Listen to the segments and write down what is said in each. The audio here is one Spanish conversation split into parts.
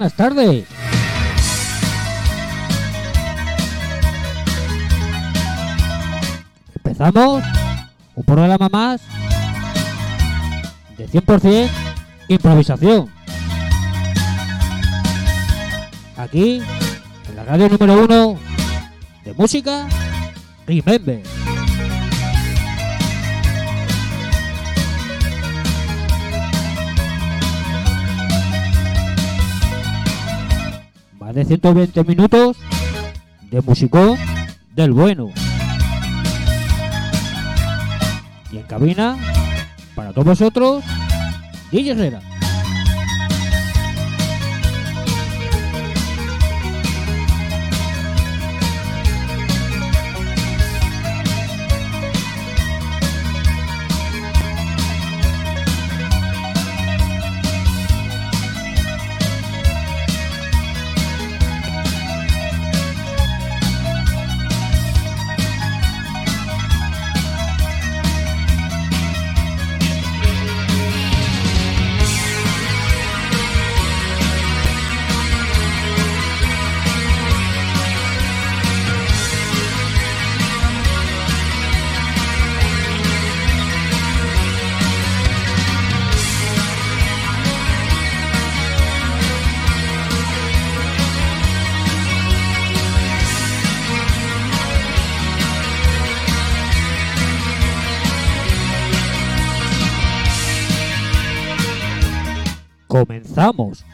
buenas tardes. Empezamos un programa más de 100% improvisación. Aquí, en la radio número uno de música, y Remember. 320 minutos de musicón del bueno. Y en cabina, para todos vosotros, DJ Herrera. Ramos.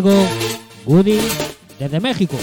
amigo Woody desde México.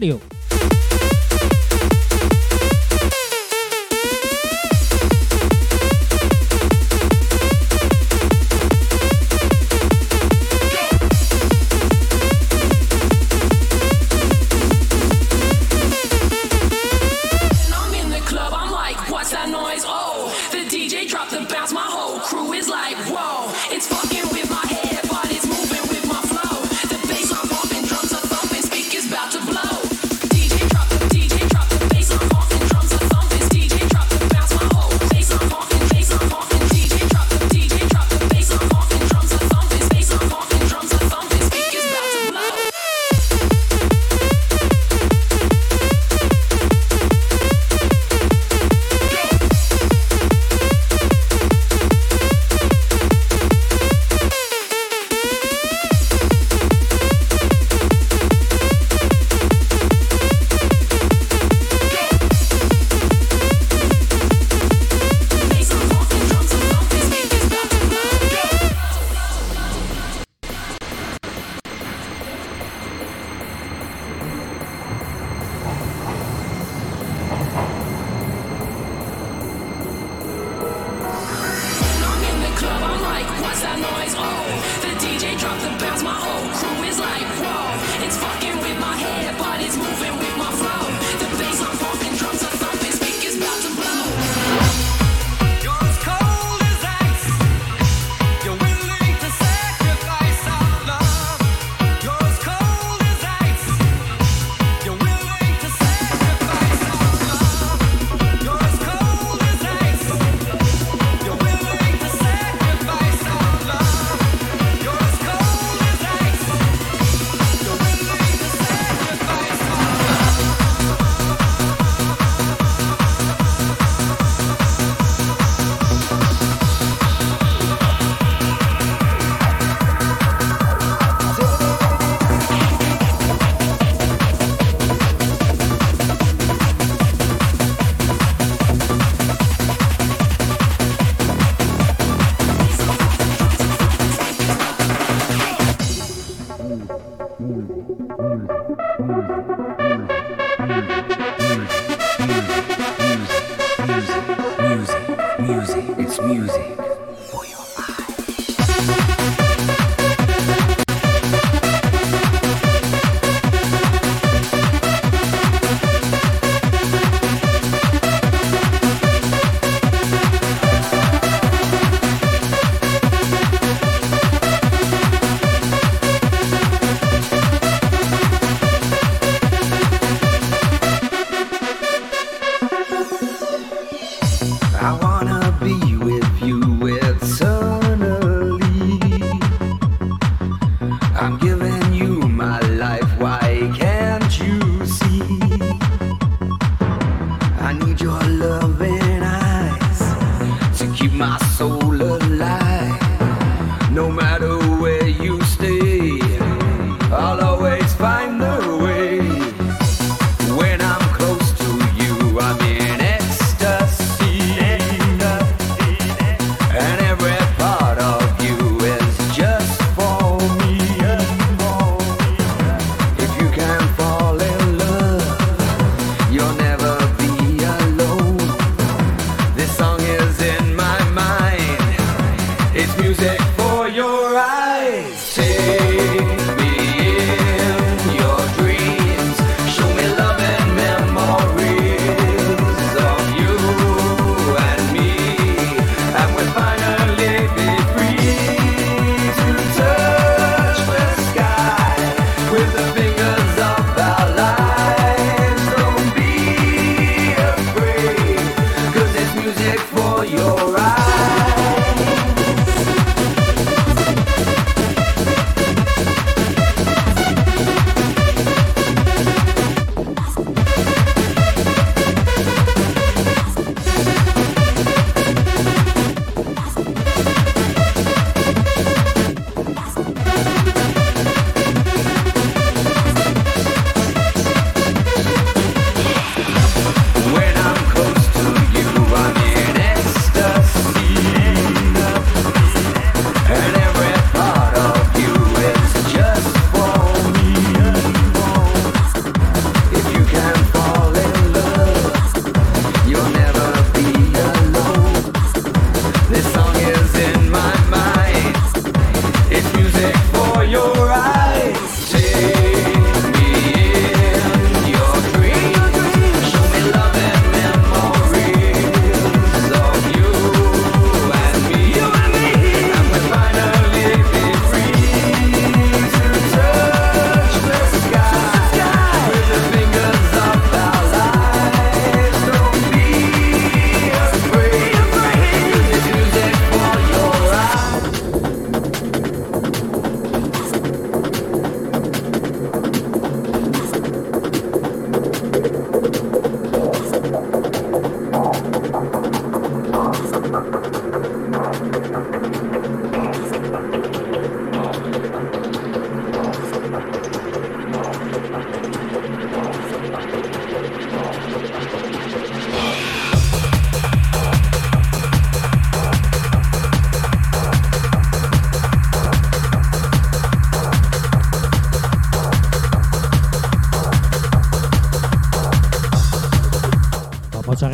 Radio.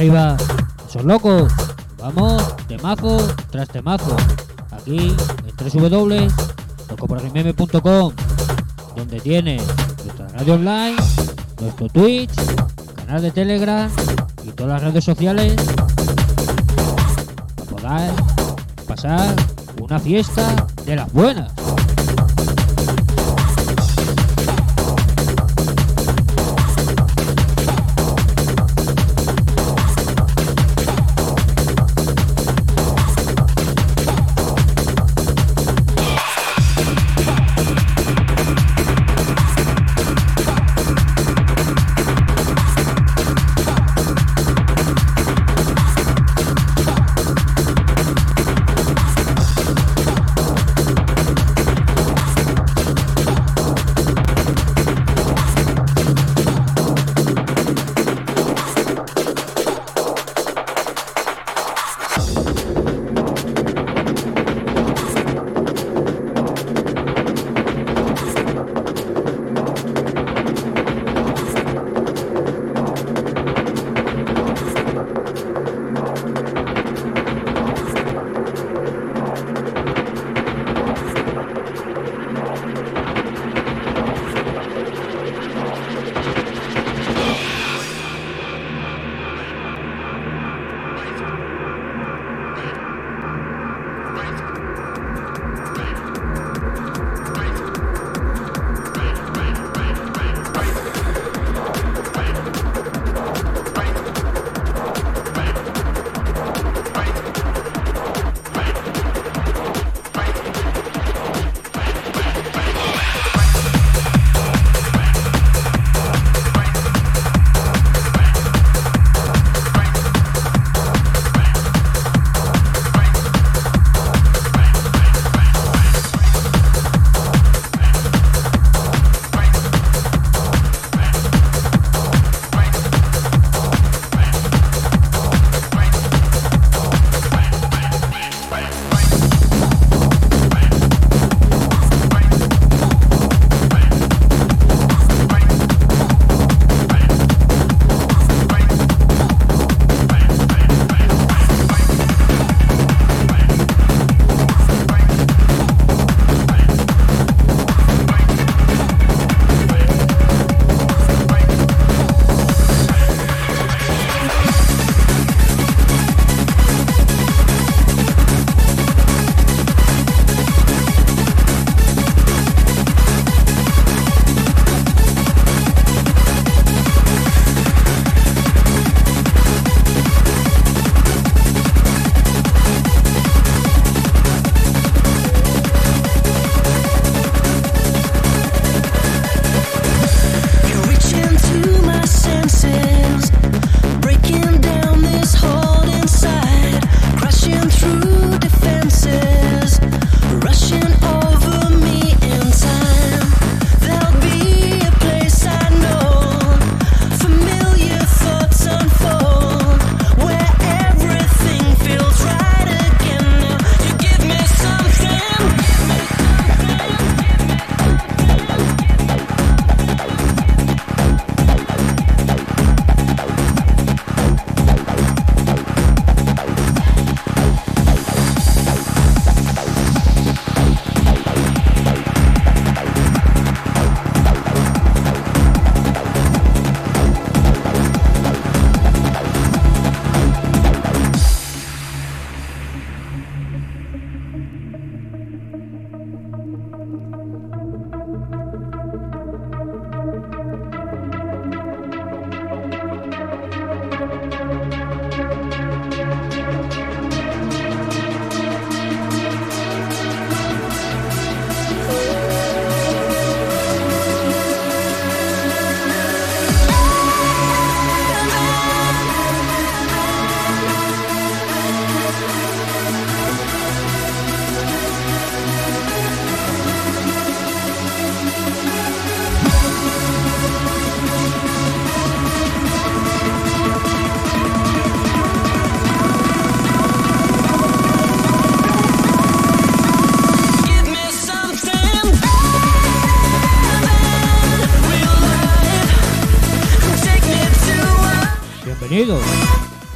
Arriba. Esos locos. Vamos, temazo tras temazo. Aquí en www.locoporrimeme.com donde tiene nuestra radio online, nuestro Twitch, canal de Telegram y todas las redes sociales para poder pasar una fiesta de las buenas.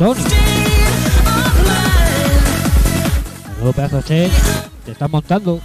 Don. Un nuevo pedazo de. Te estás montando.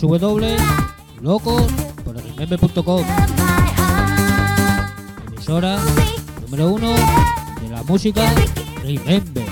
www.locos.com Emisora número uno de la música Remember.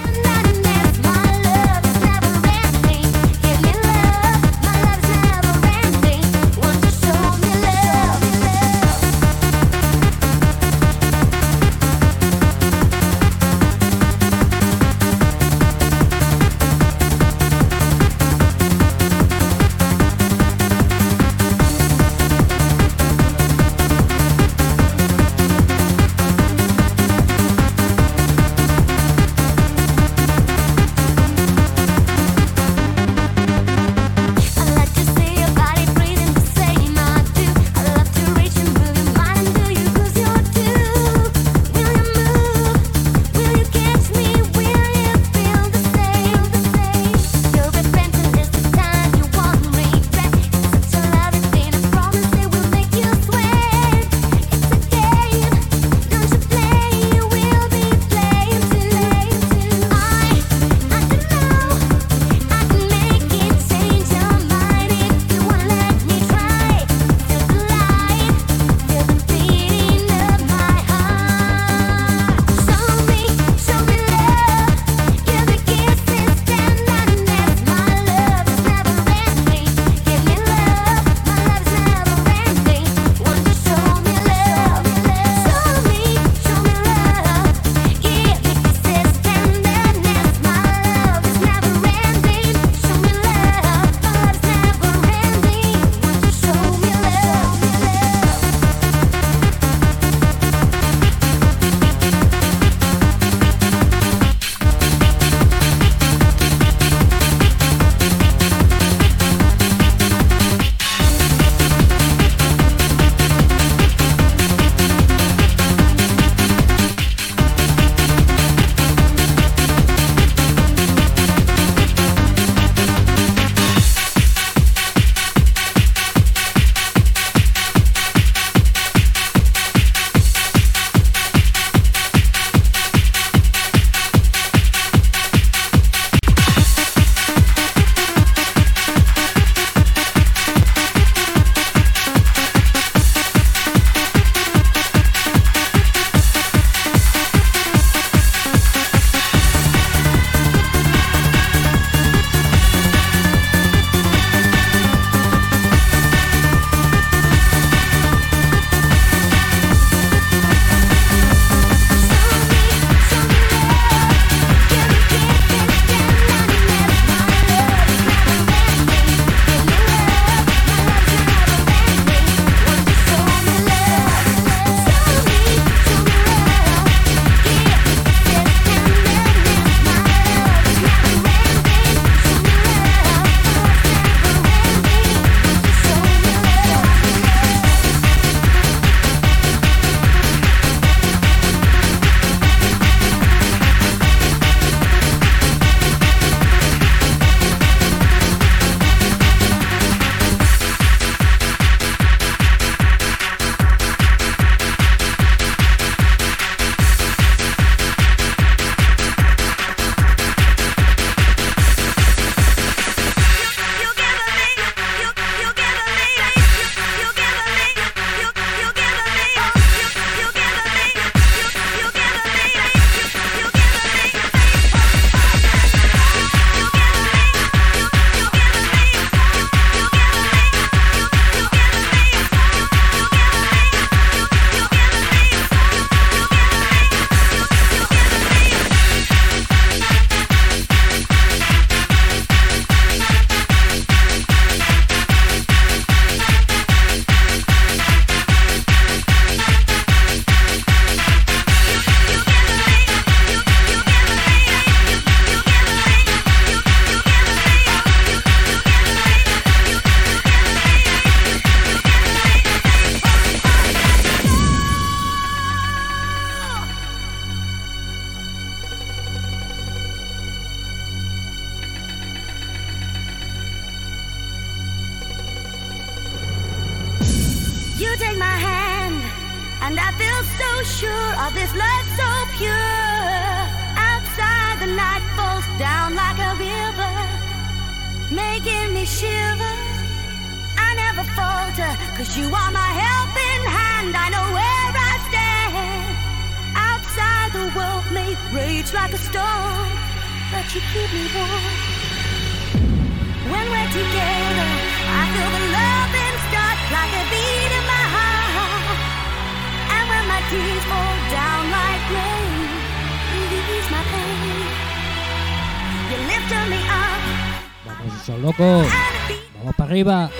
Arriba.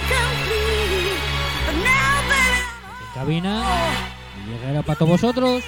En cabina. Y llega para todos vosotros.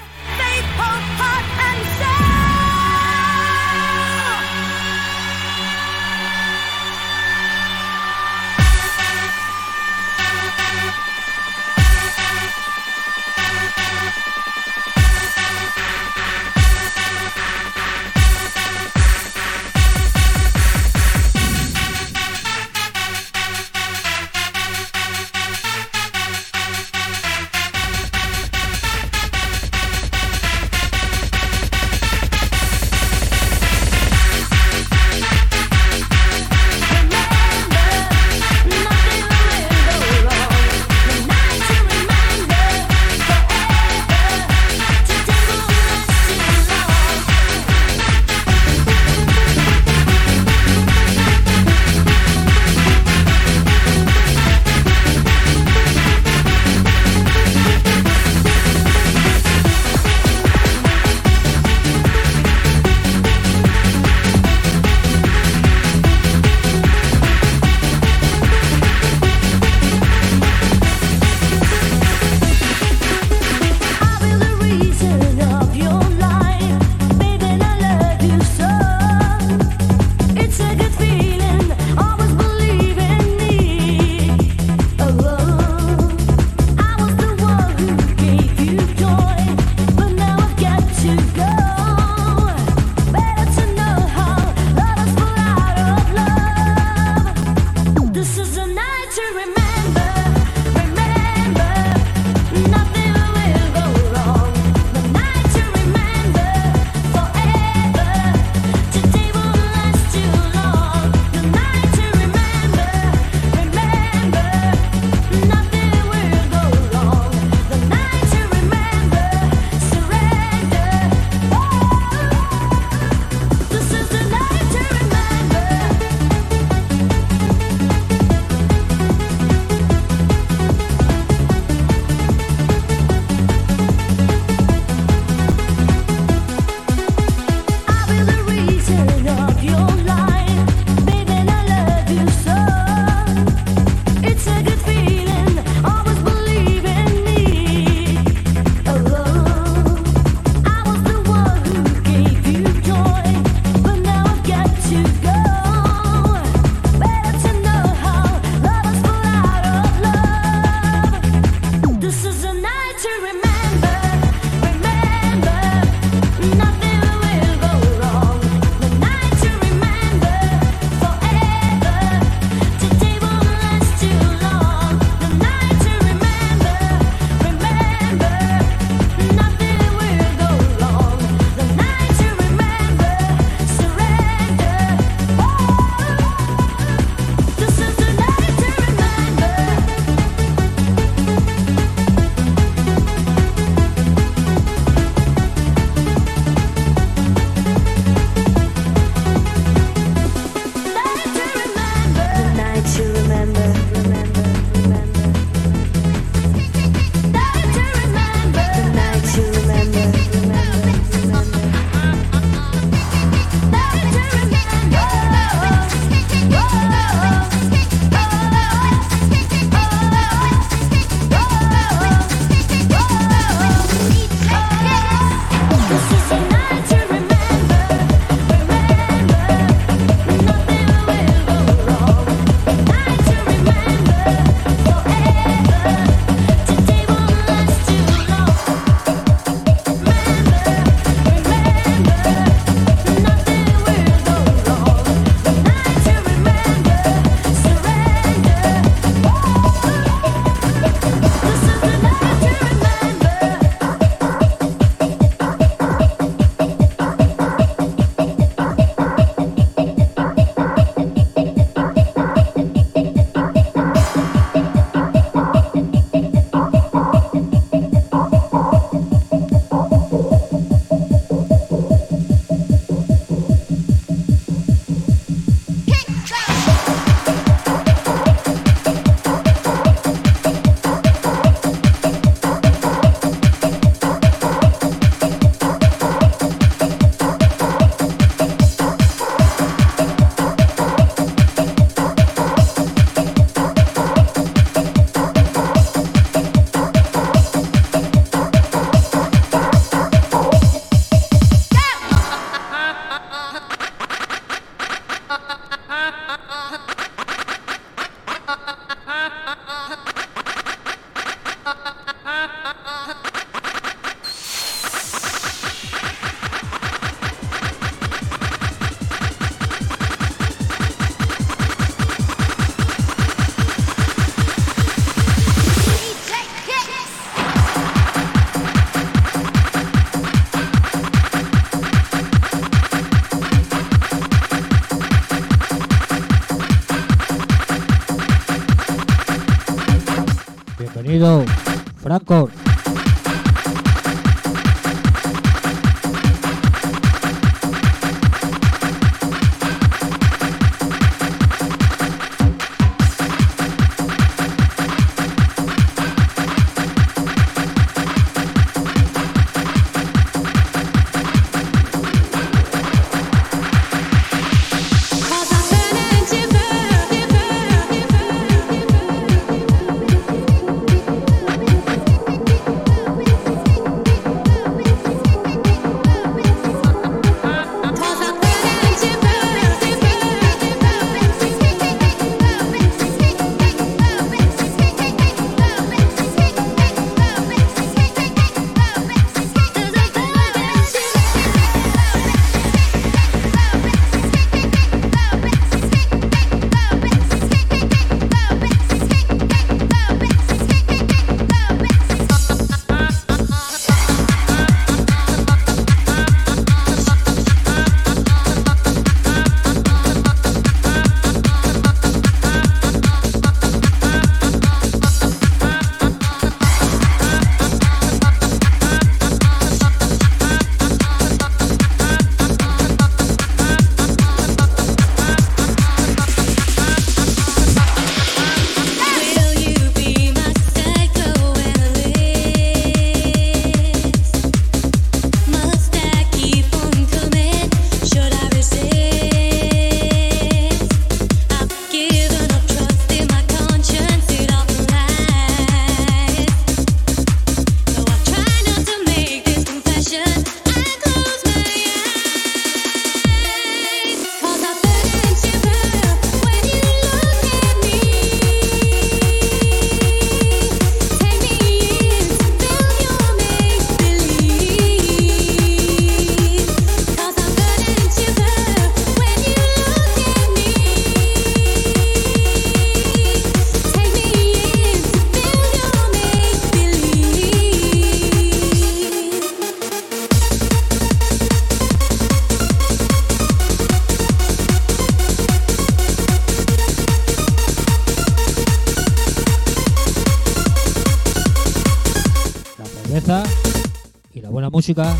y la buena música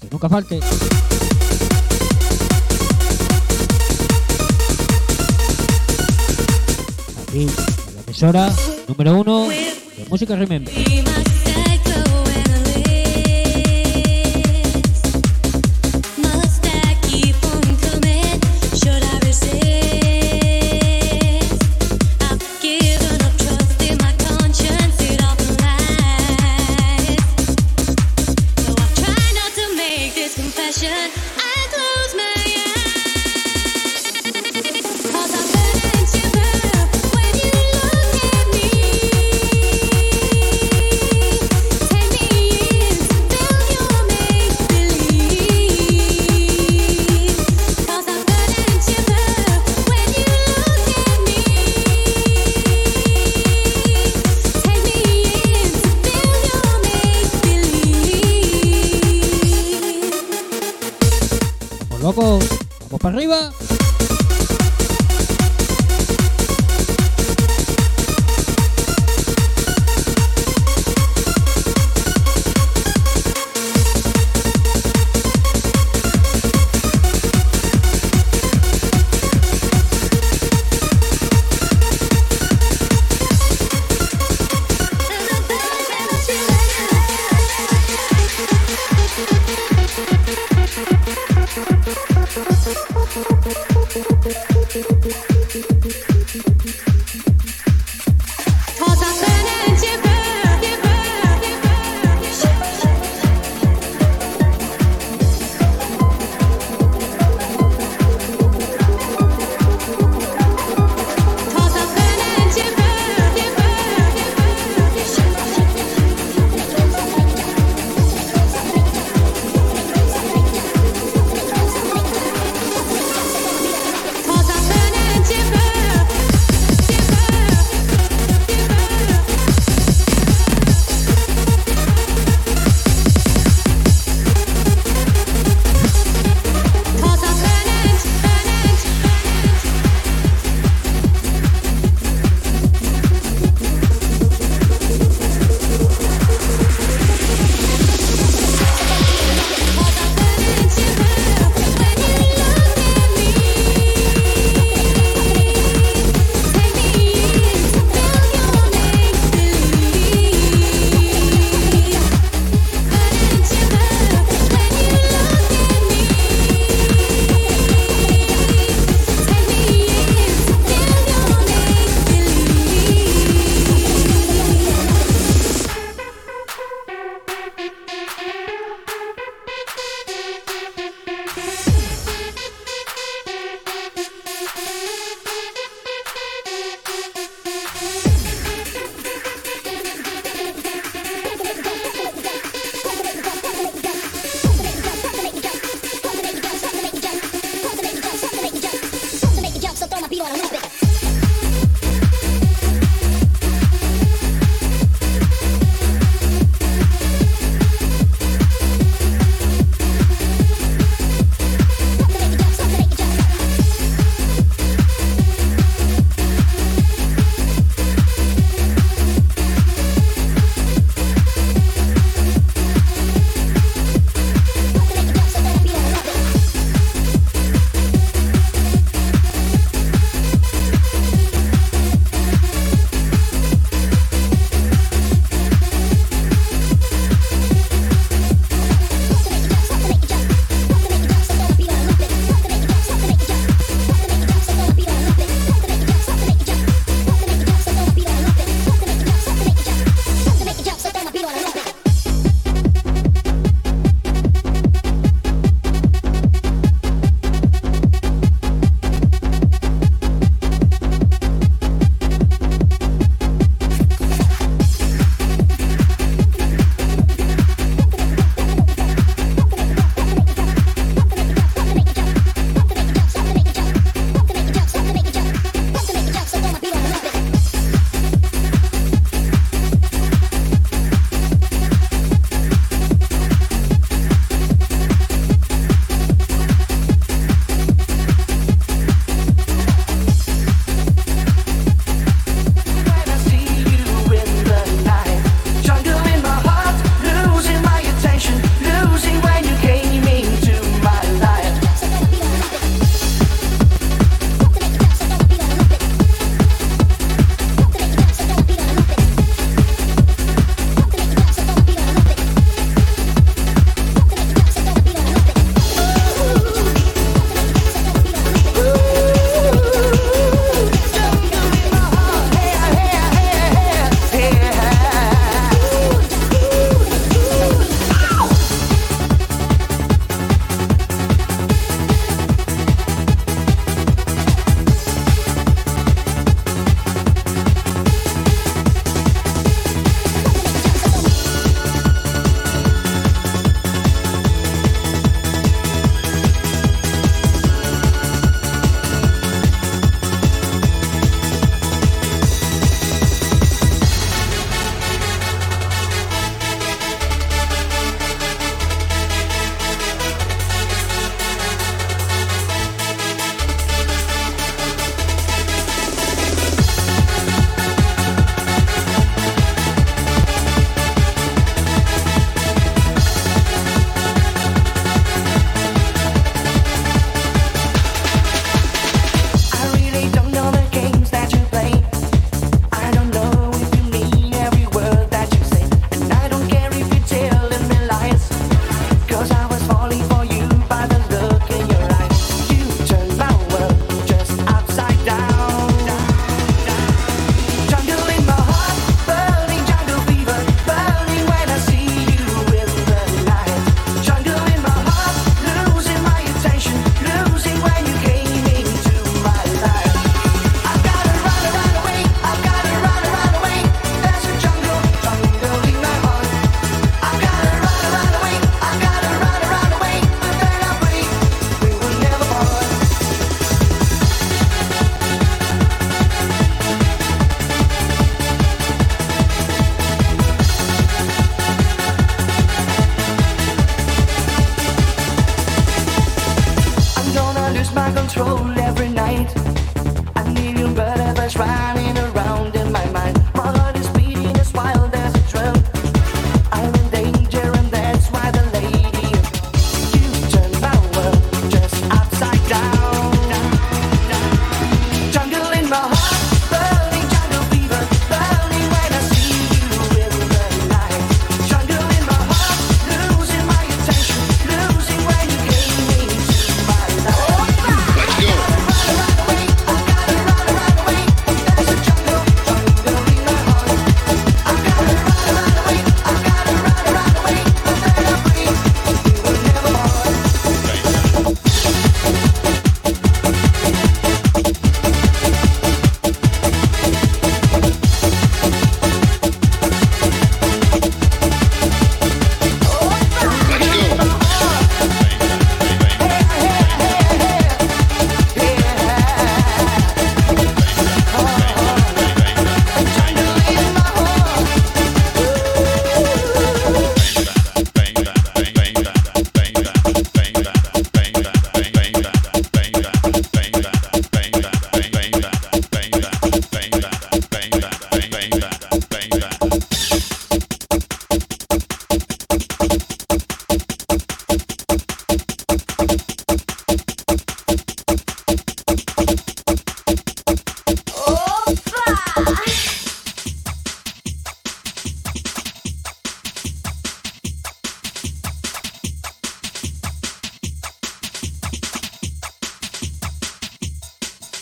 que nunca falte. Aquí, la emisora número uno de Música Remember.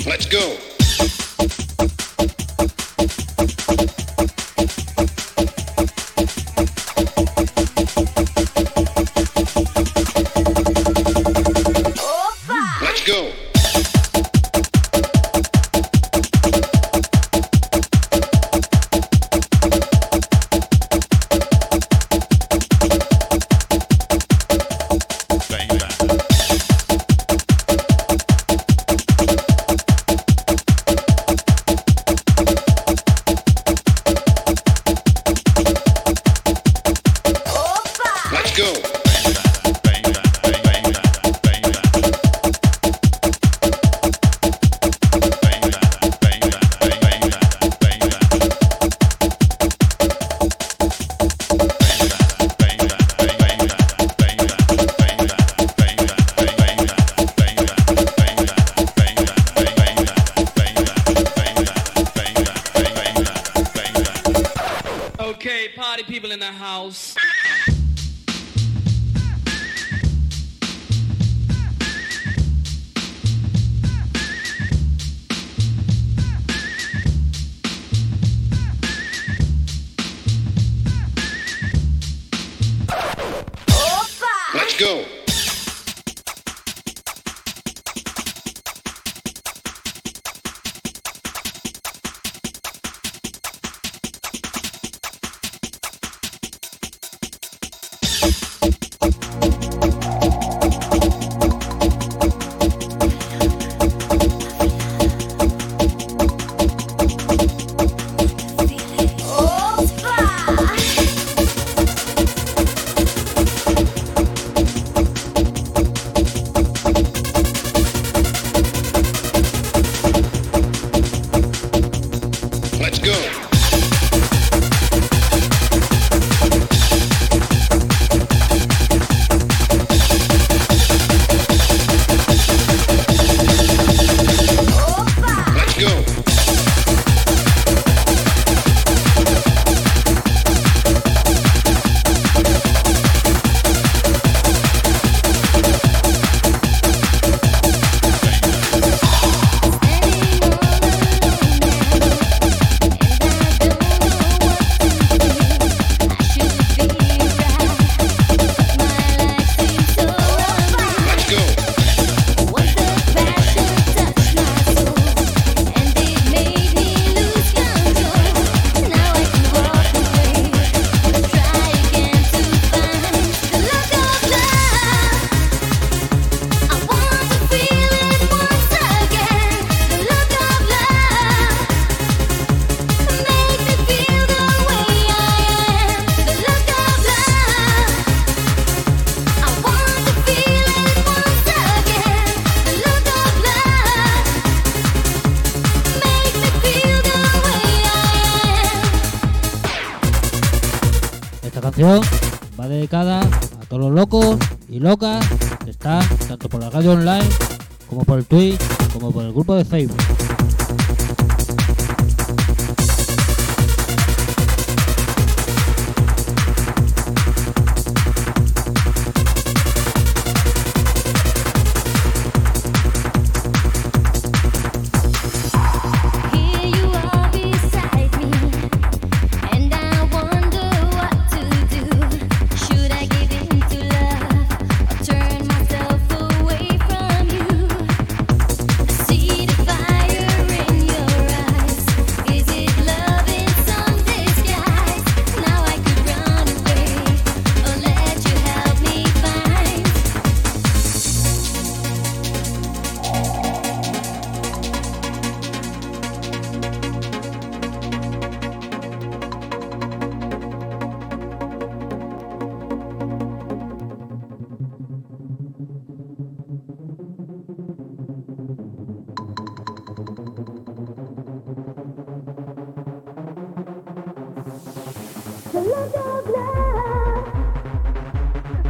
Let's go.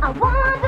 I want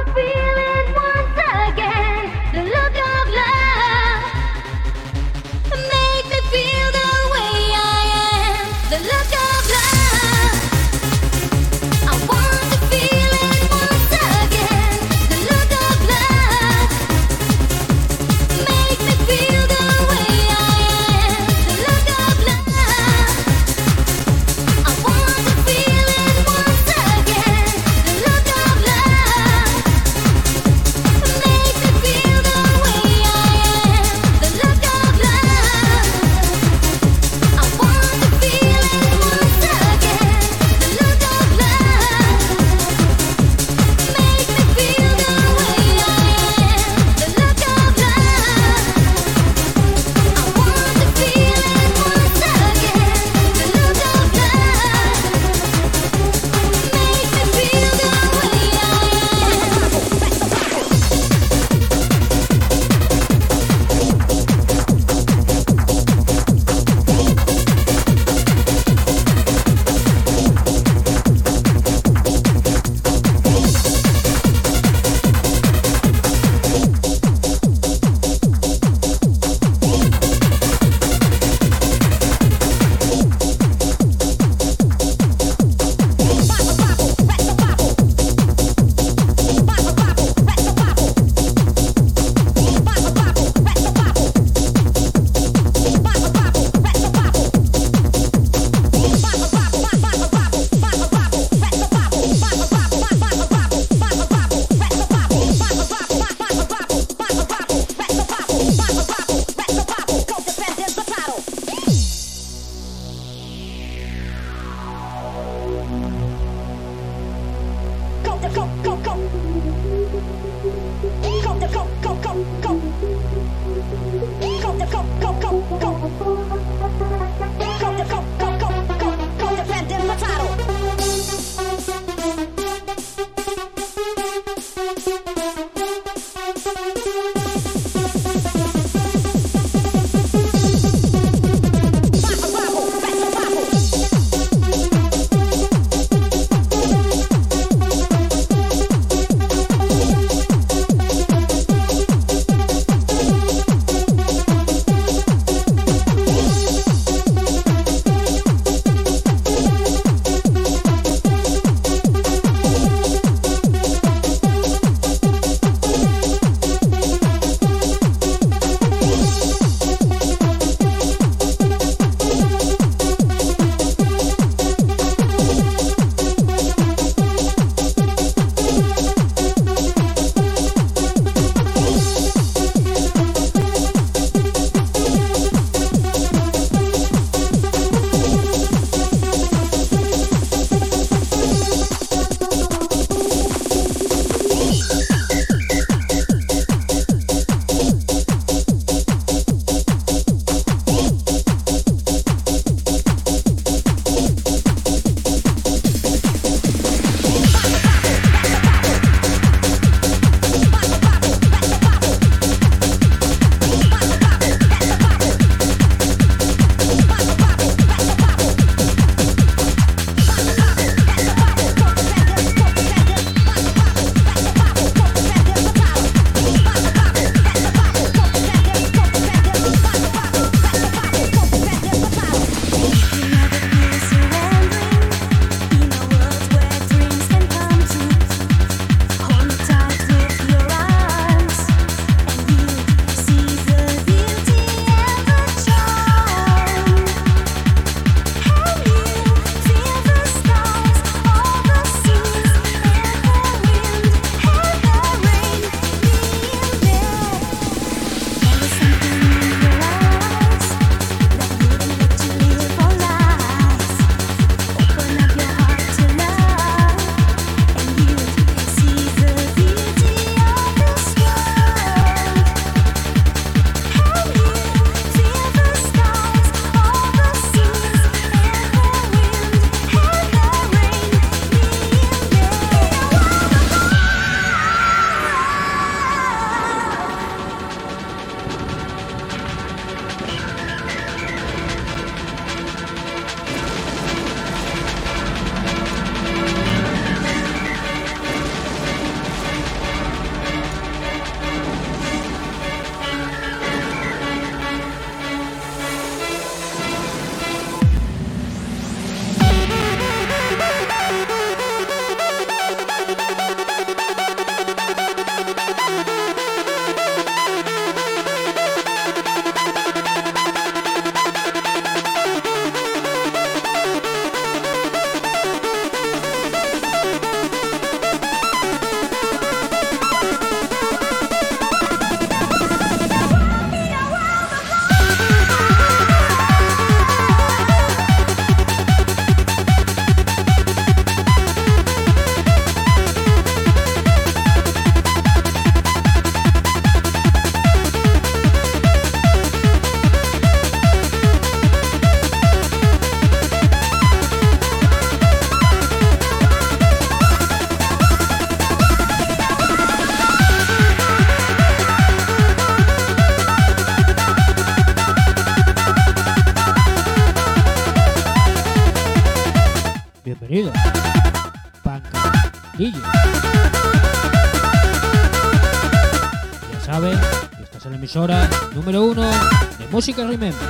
de música Remember.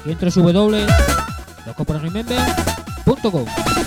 Aquí entre www.locoporremember.com.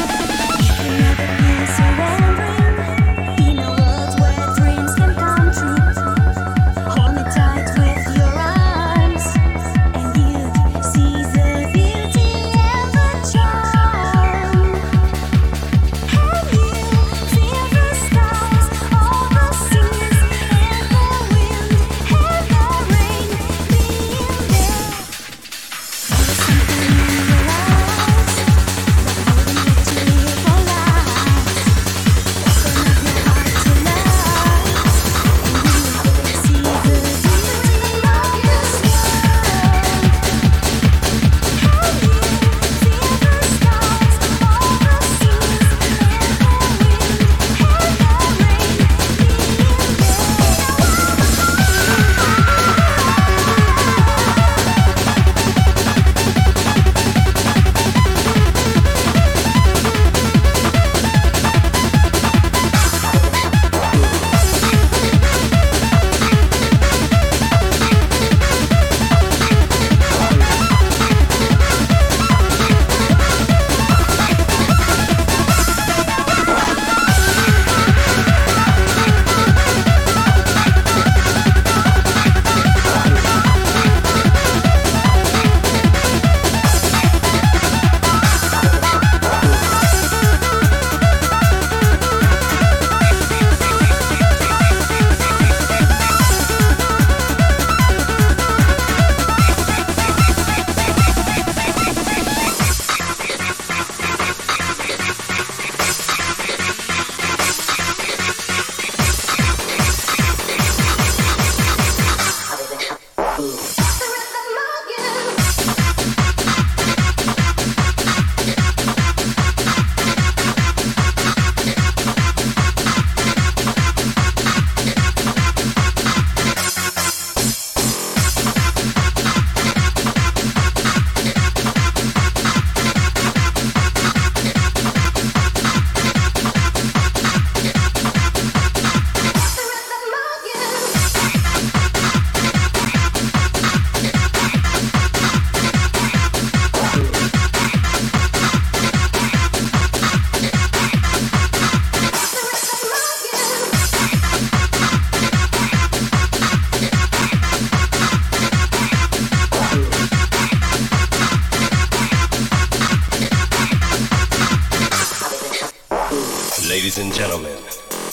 Ladies and gentlemen,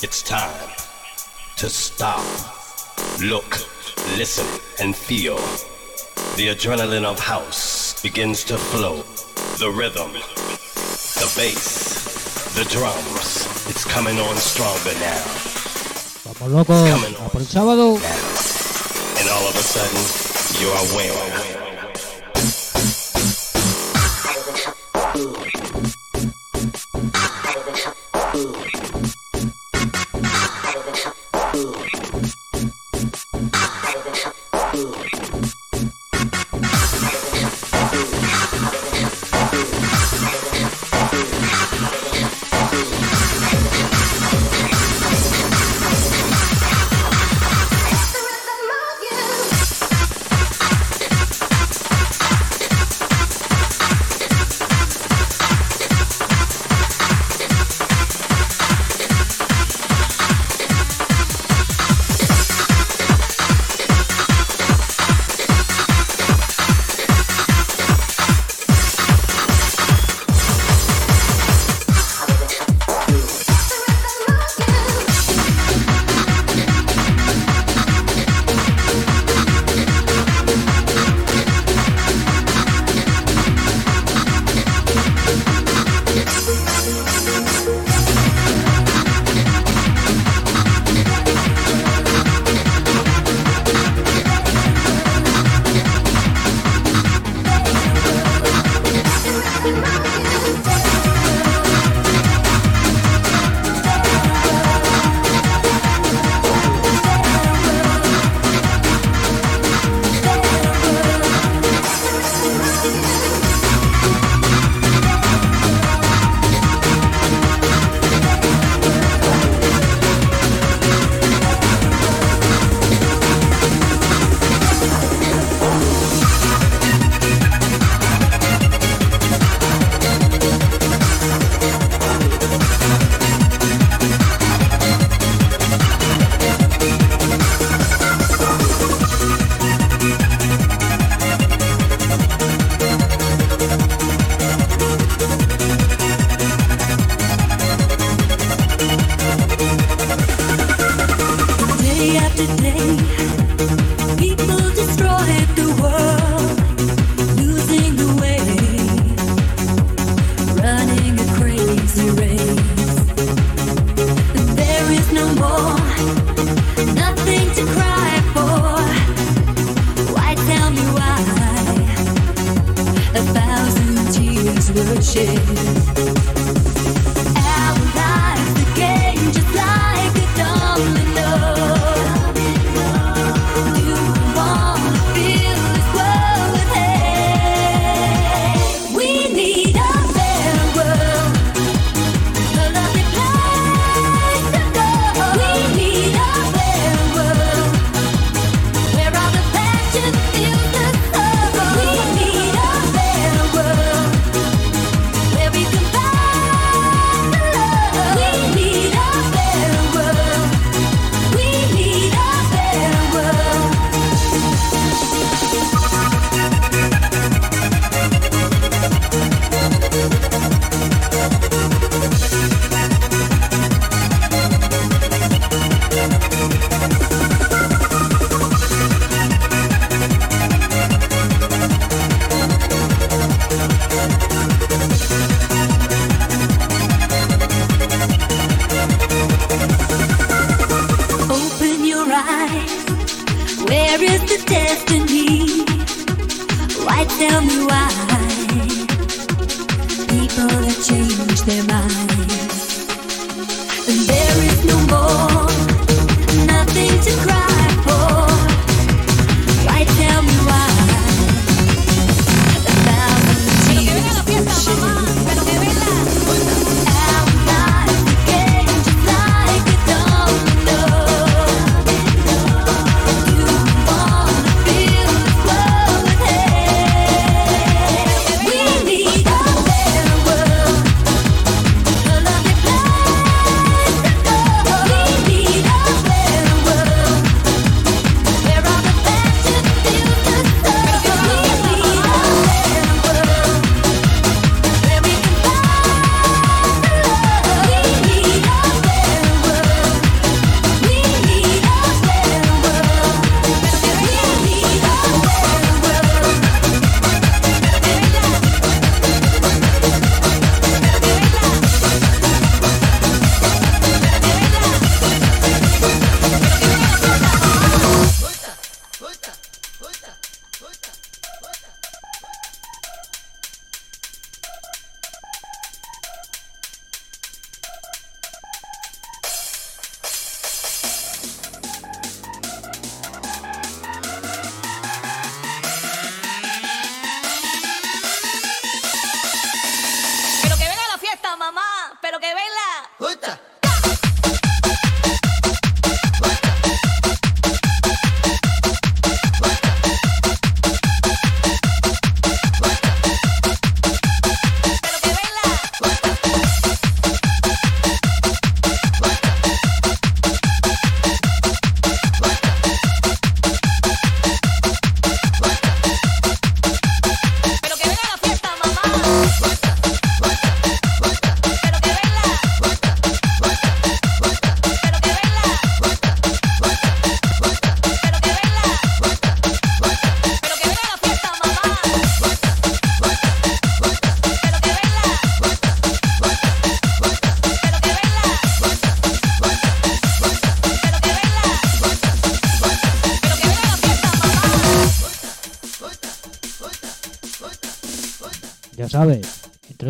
it's time to stop, look, listen, and feel. The adrenaline of house begins to flow. The rhythm, the bass, the drums. It's coming on stronger now. Vamos locos, a por el sábado. And all of a sudden, you're aware.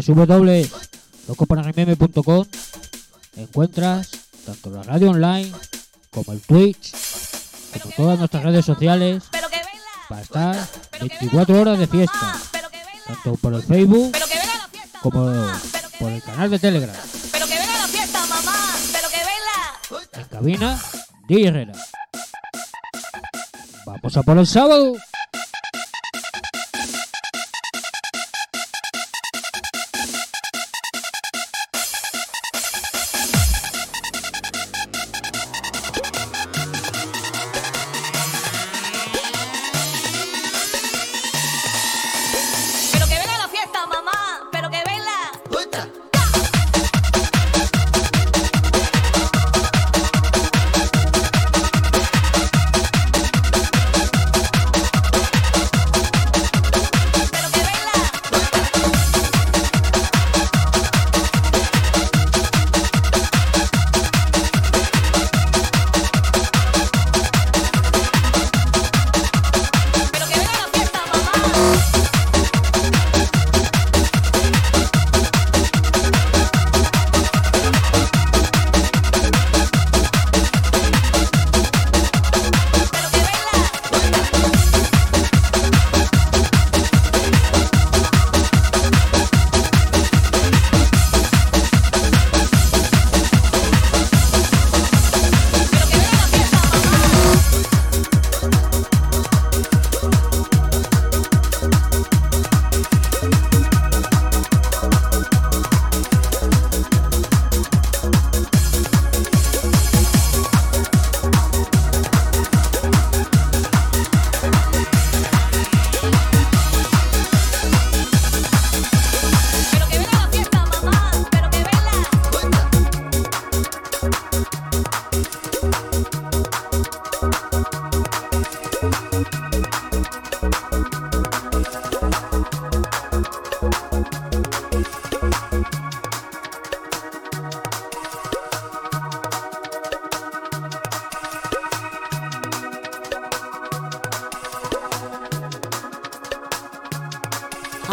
www.locosparamm.com encuentras tanto la radio online como el Twitch, como todas nuestras redes sociales, para estar 24 horas de fiesta, tanto por el Facebook como por el canal de Telegram. En cabina, de Herrera. Vamos a por el sábado.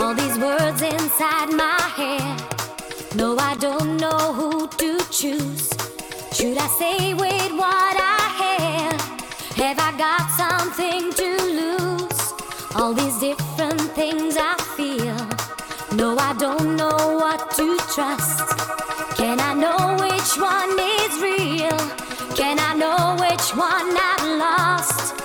All these words inside my head. No, I don't know who to choose. Should I say with what I have? Have I got something to lose? All these different things I feel. No, I don't know what to trust. Can I know which one is real? Can I know which one I've lost?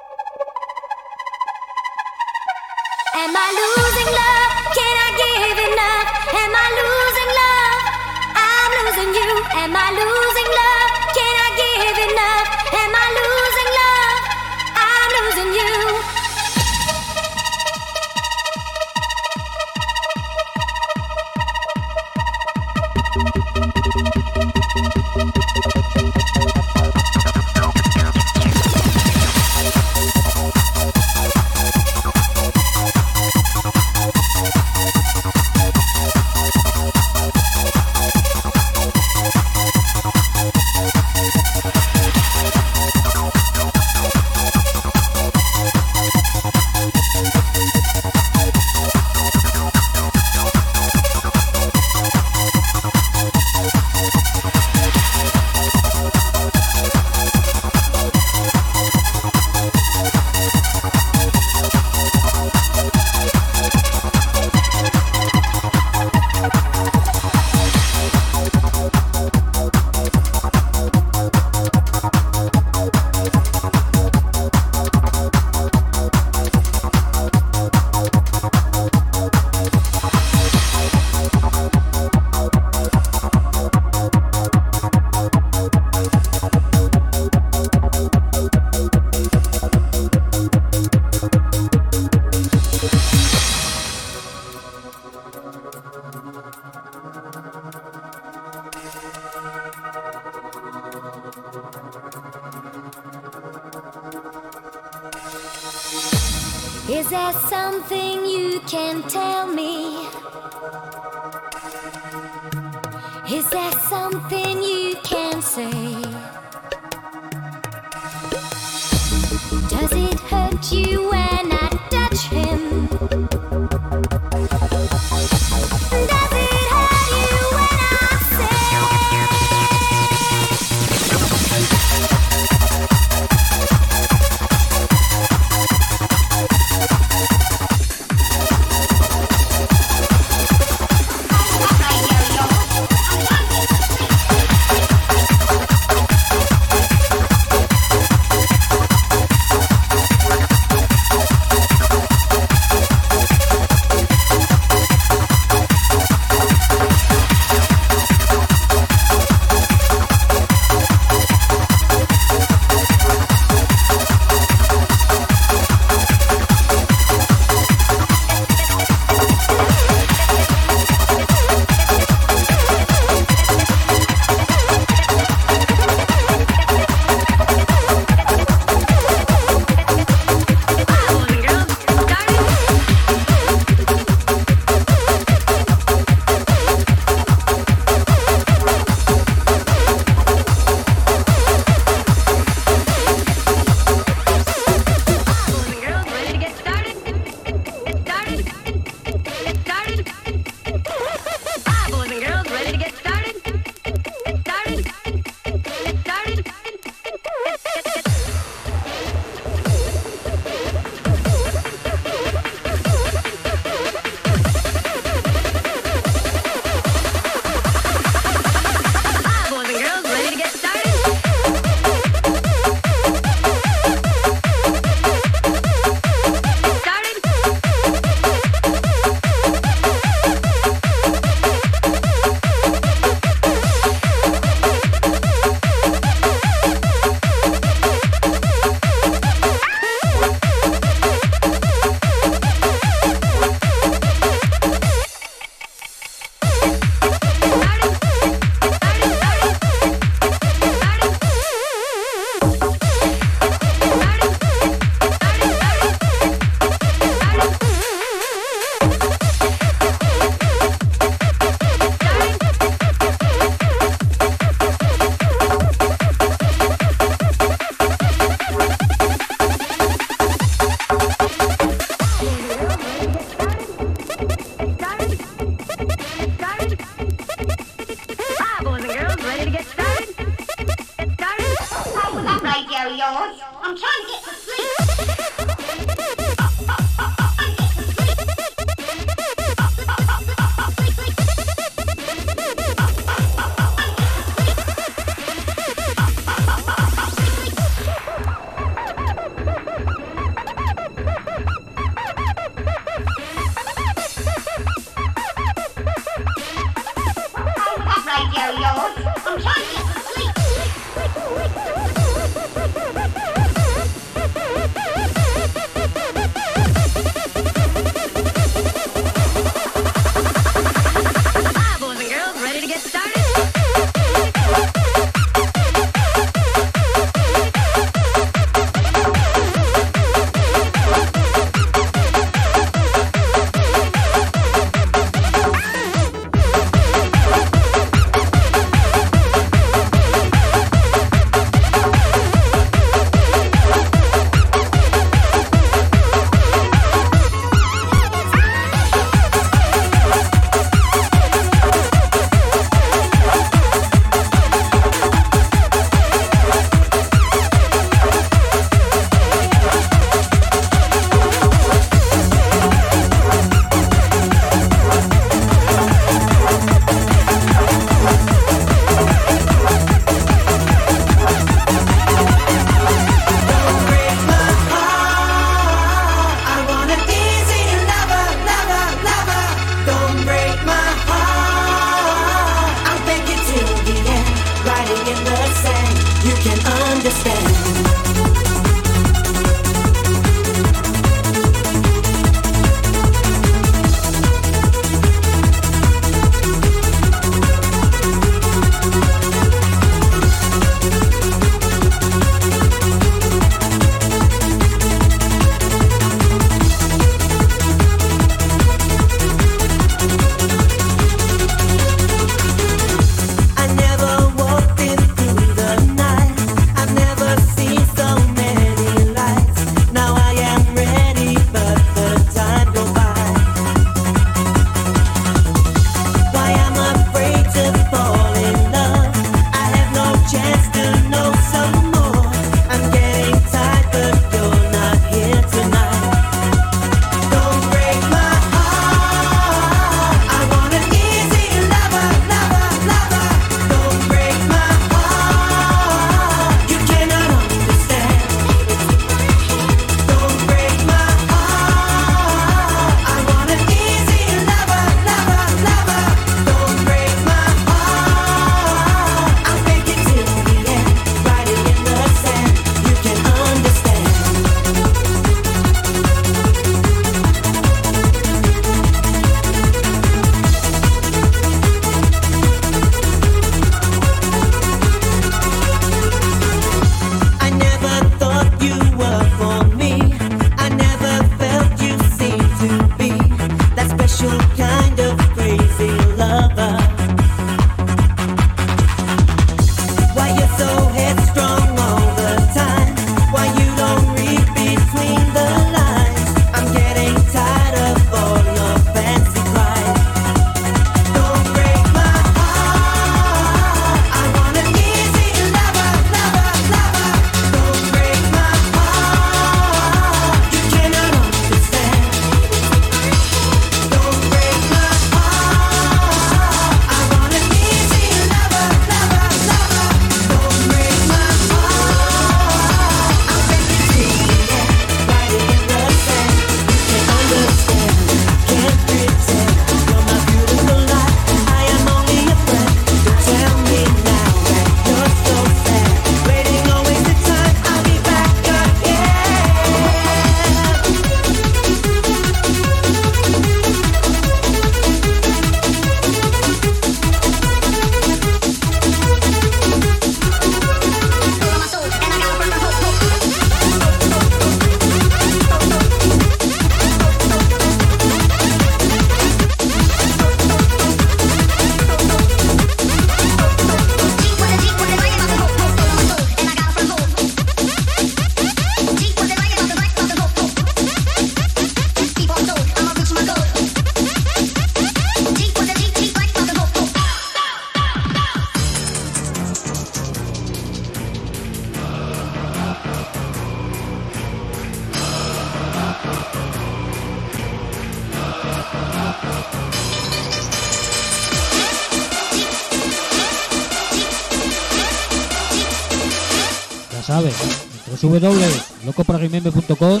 remember.com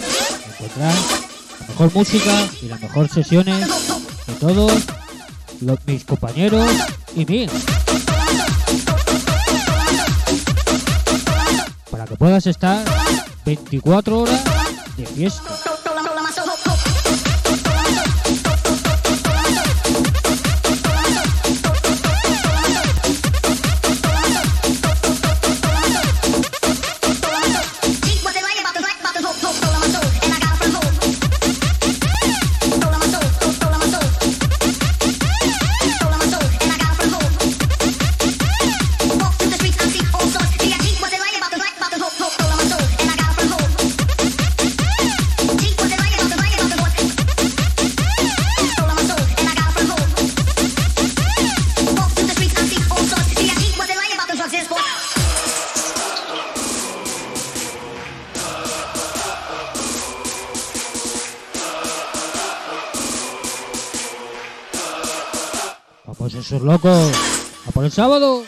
encontrarás la mejor música y las mejores sesiones de todos los, mis compañeros y mí, Para que puedas estar 24 horas de fiesta. A por el sábado.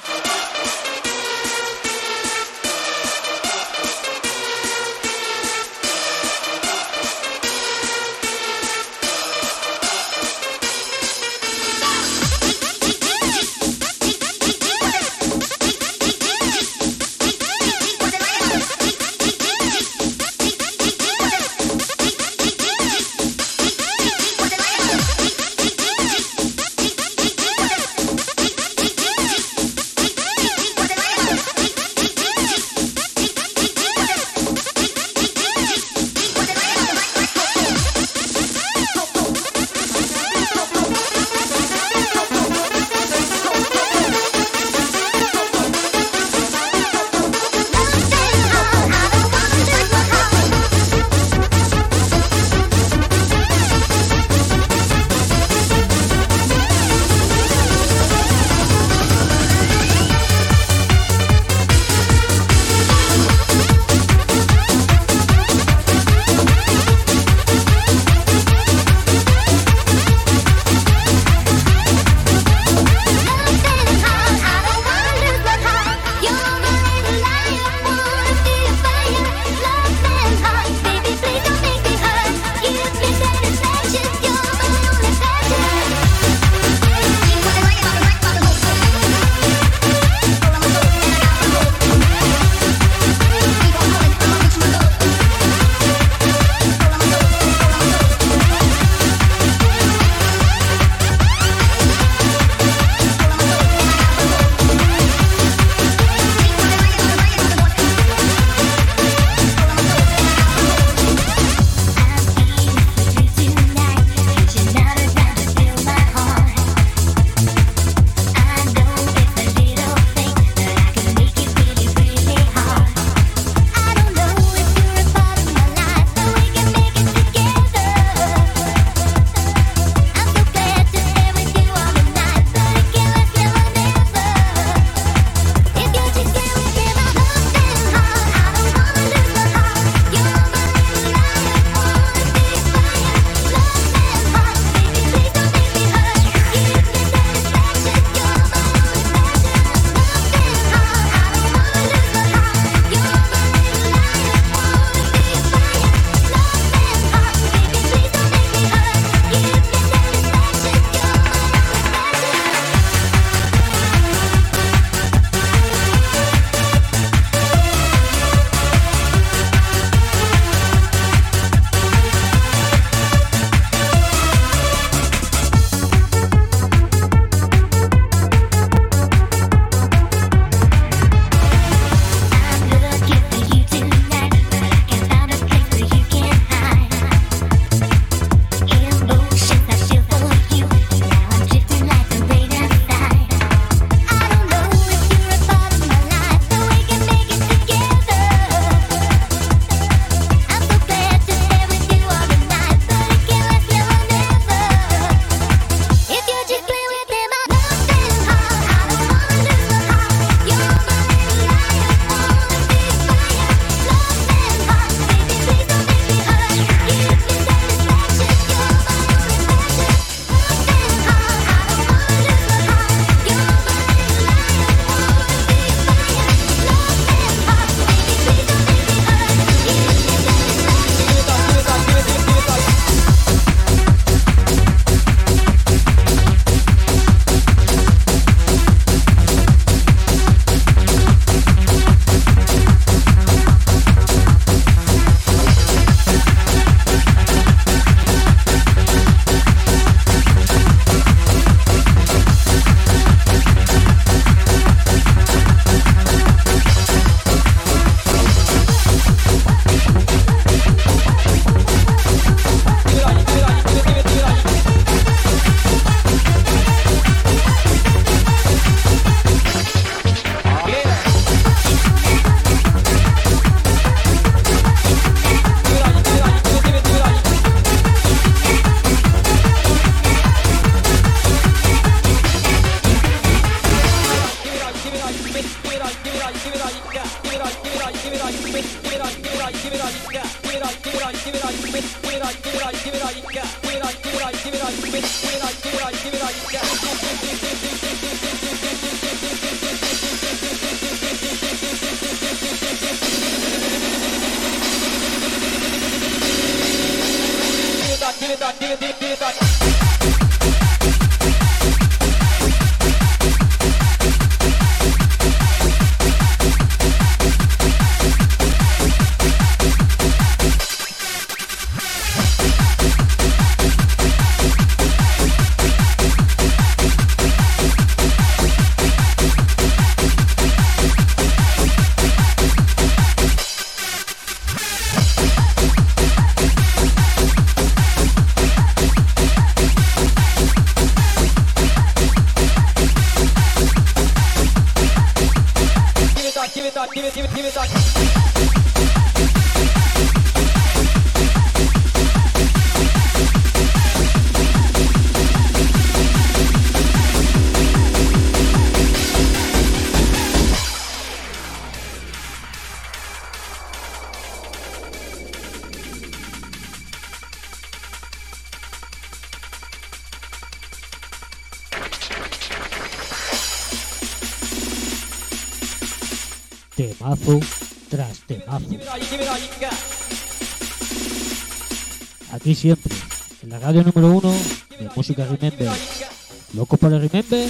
Remember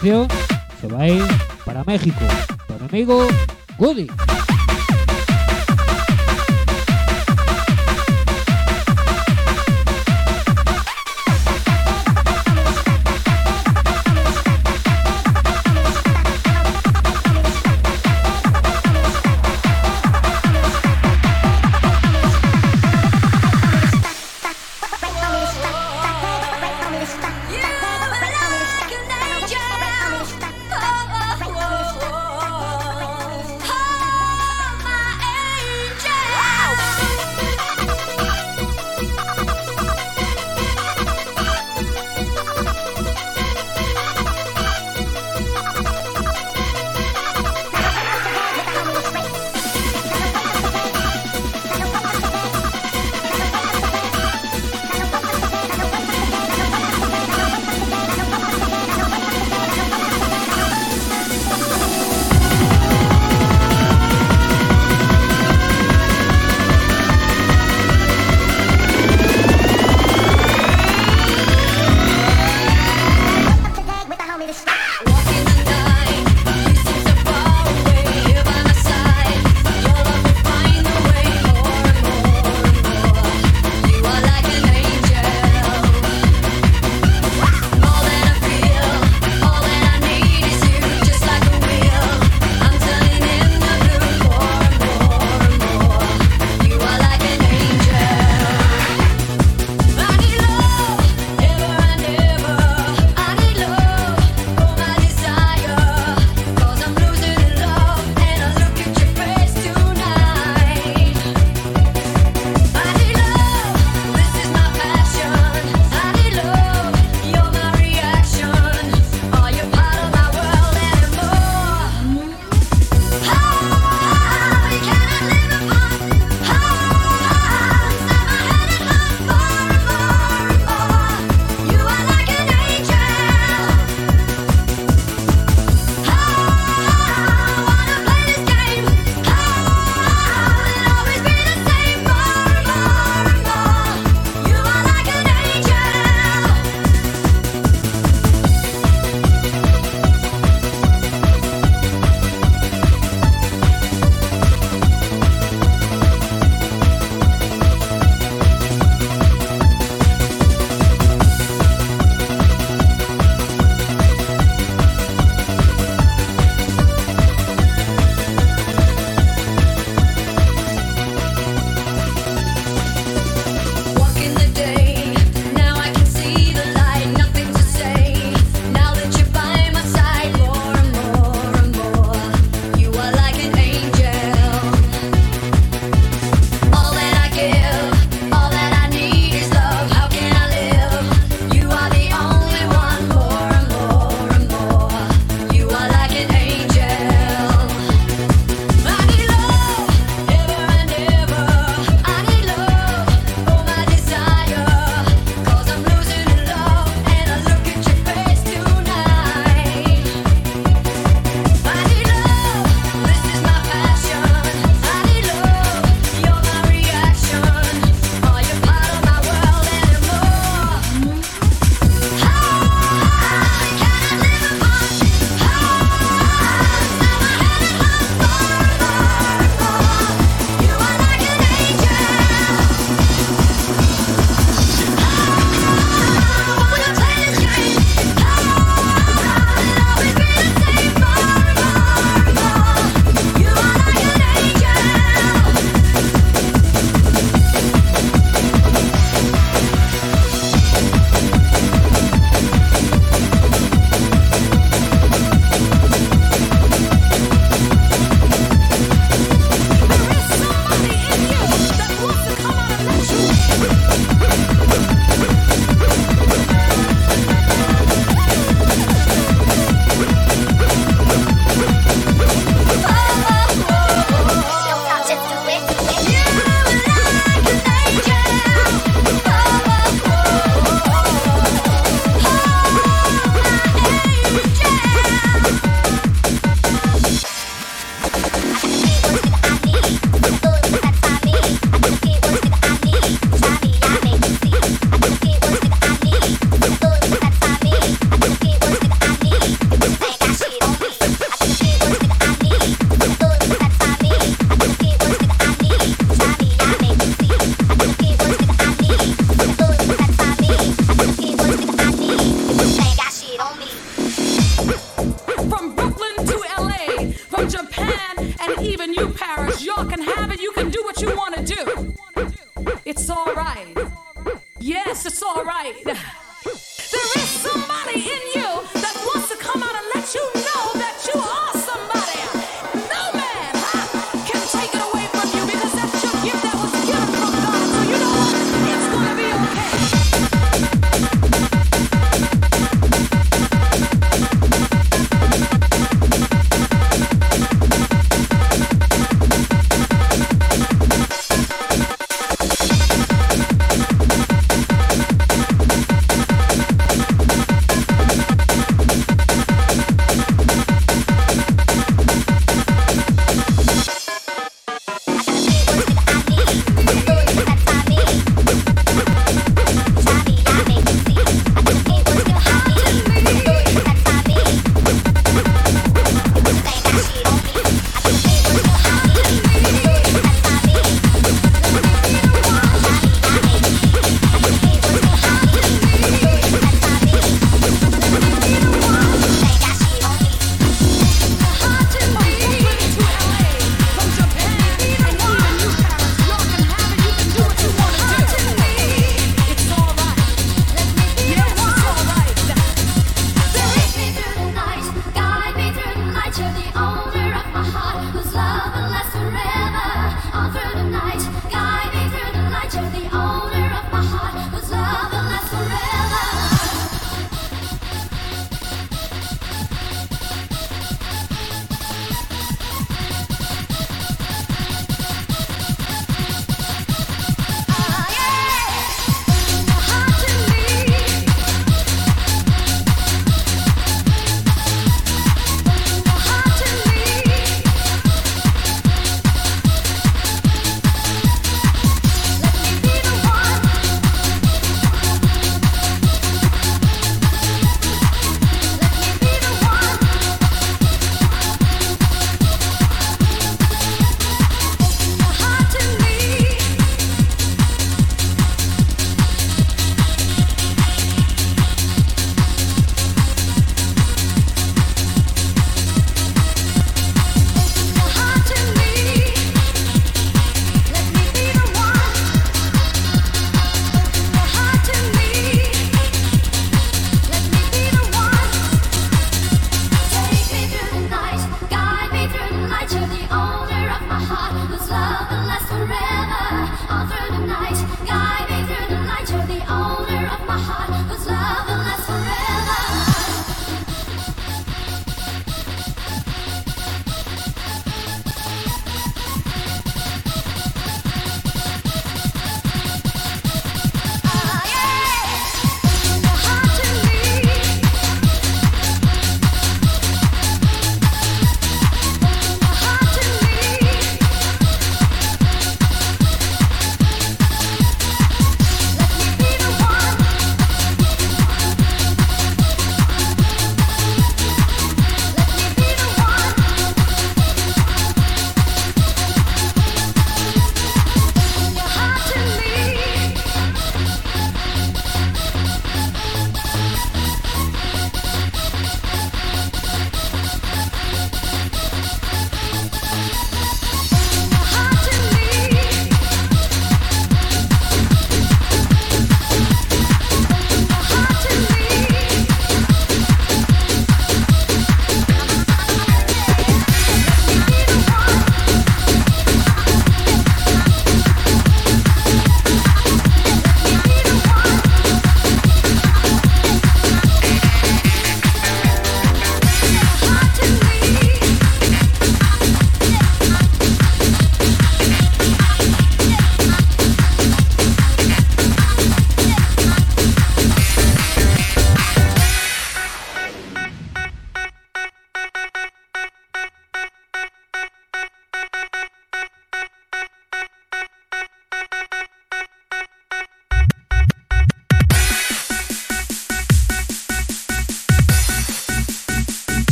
se va a ir para México, tu amigo Goody.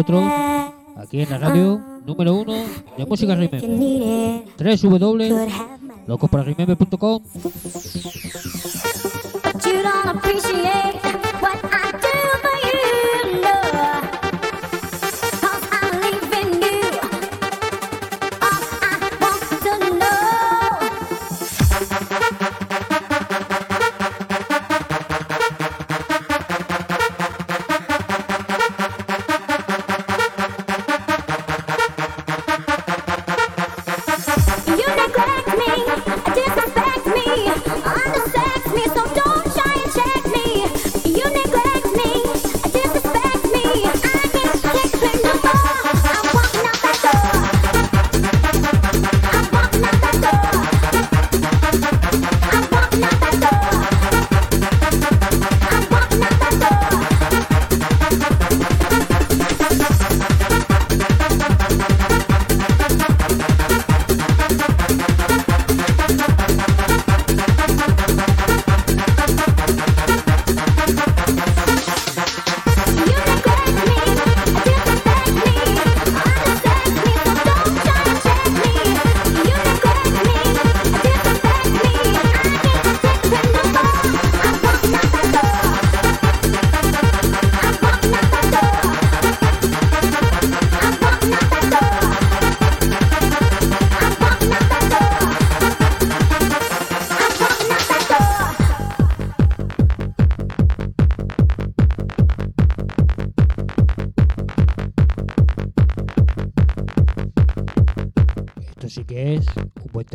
nosotros aquí en la radio número uno de música Remember. www.locospararemember.com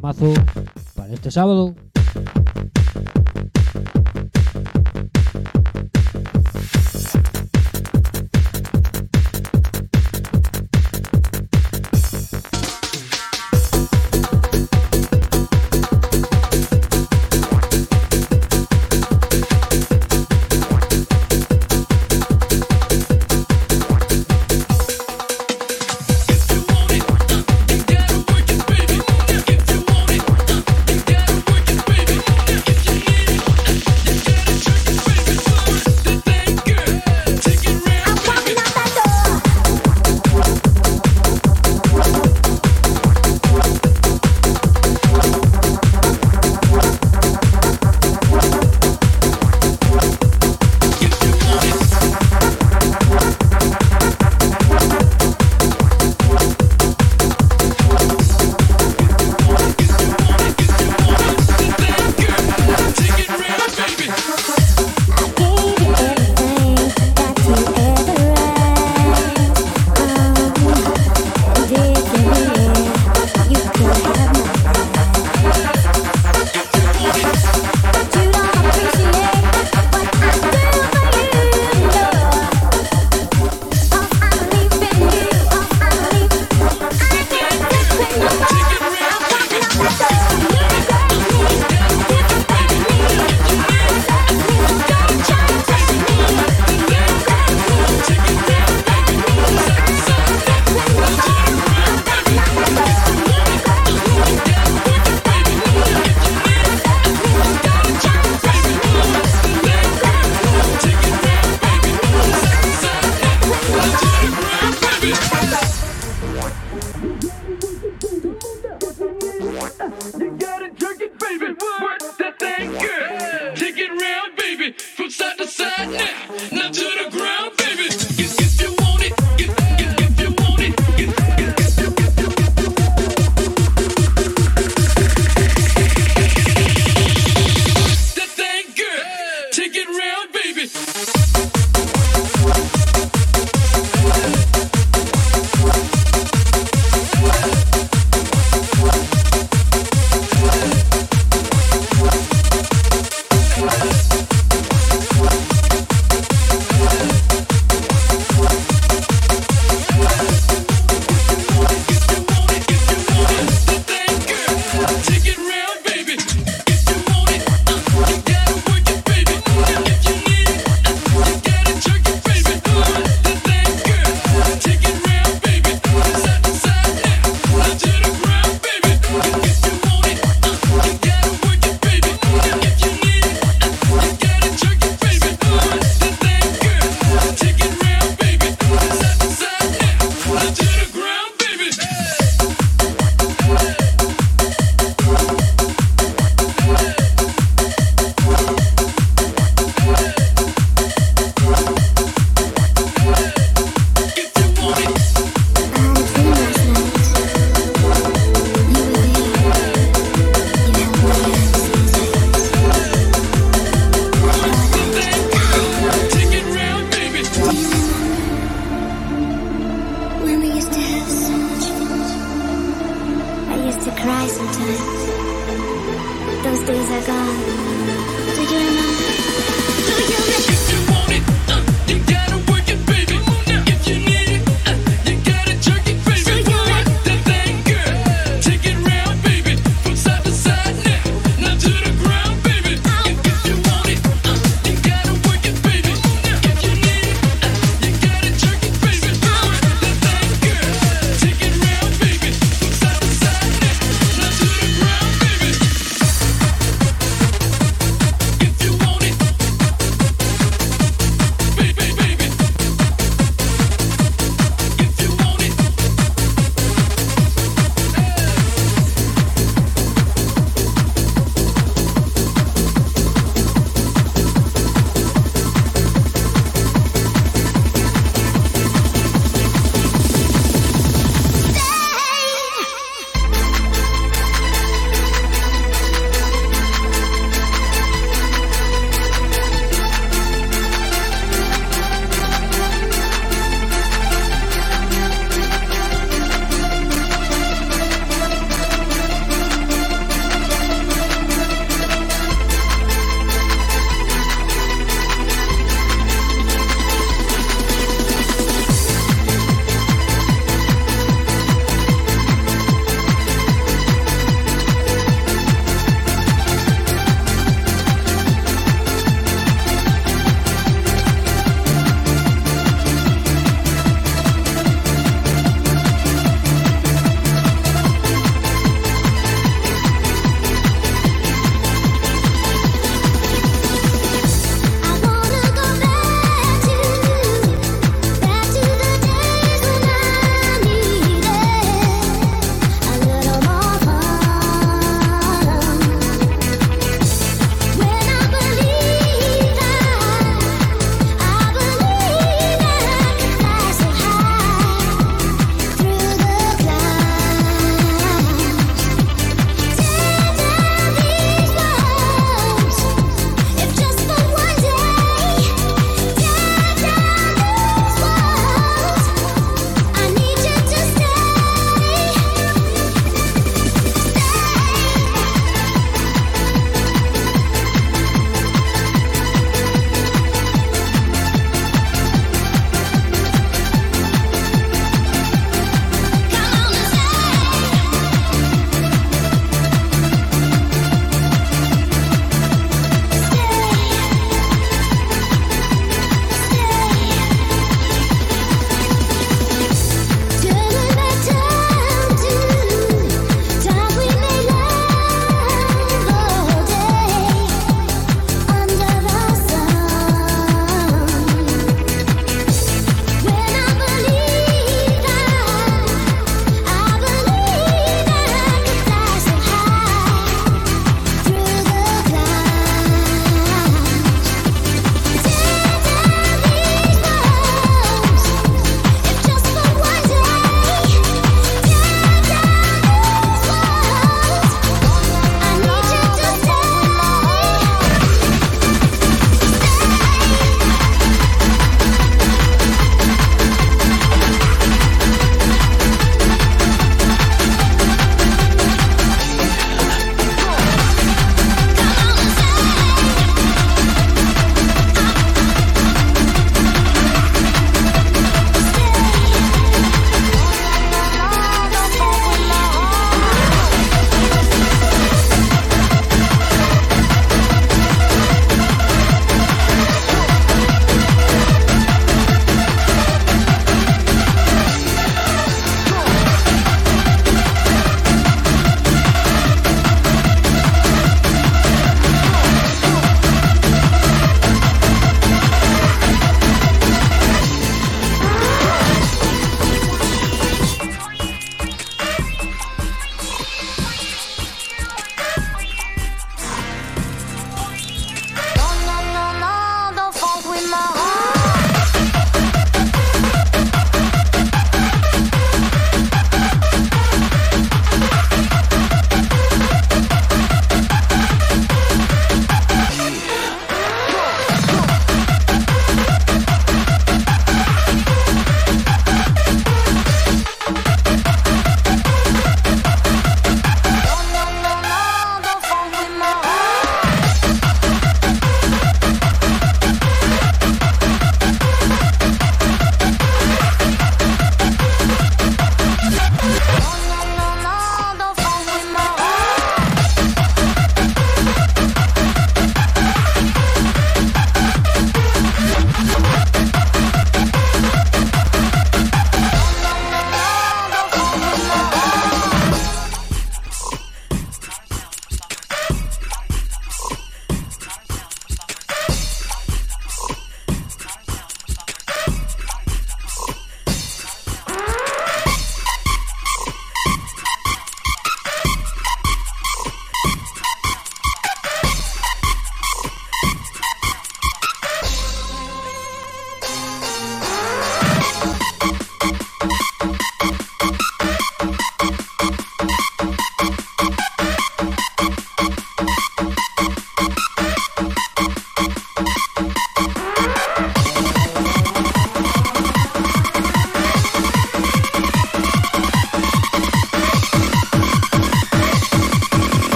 temazo para este sábado.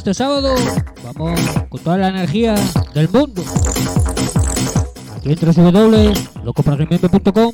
este sábado vamos con toda la energía del mundo. Aquí en www.locoparrimiento.com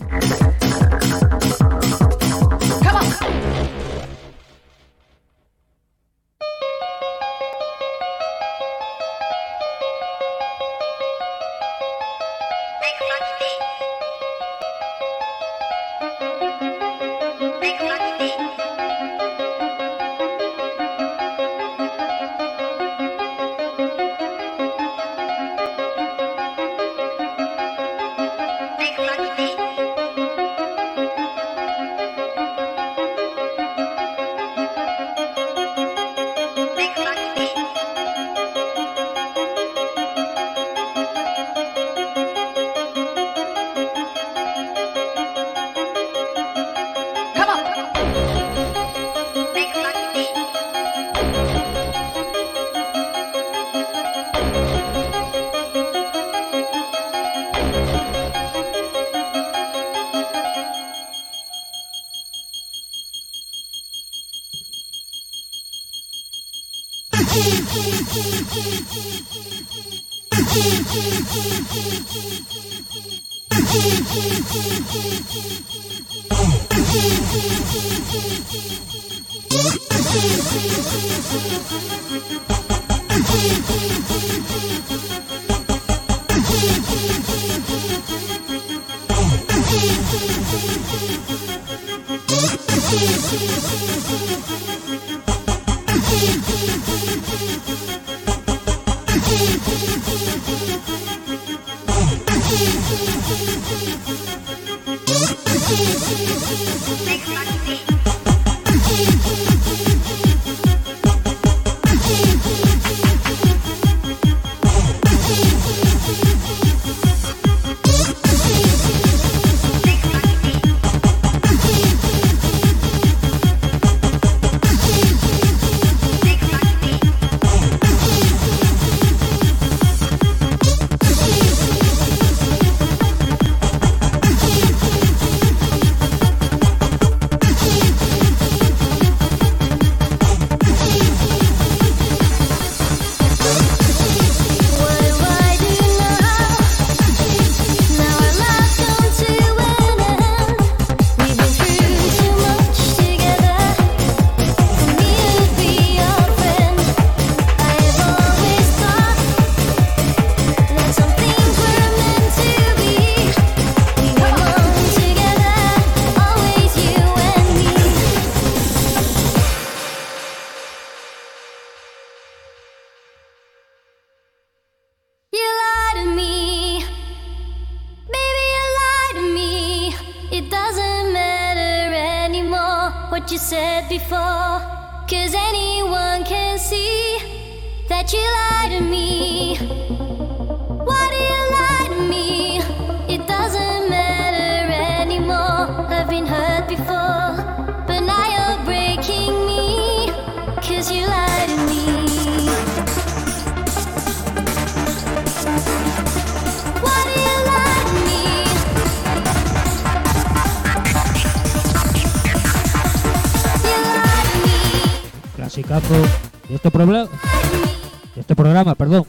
este programa, perdón,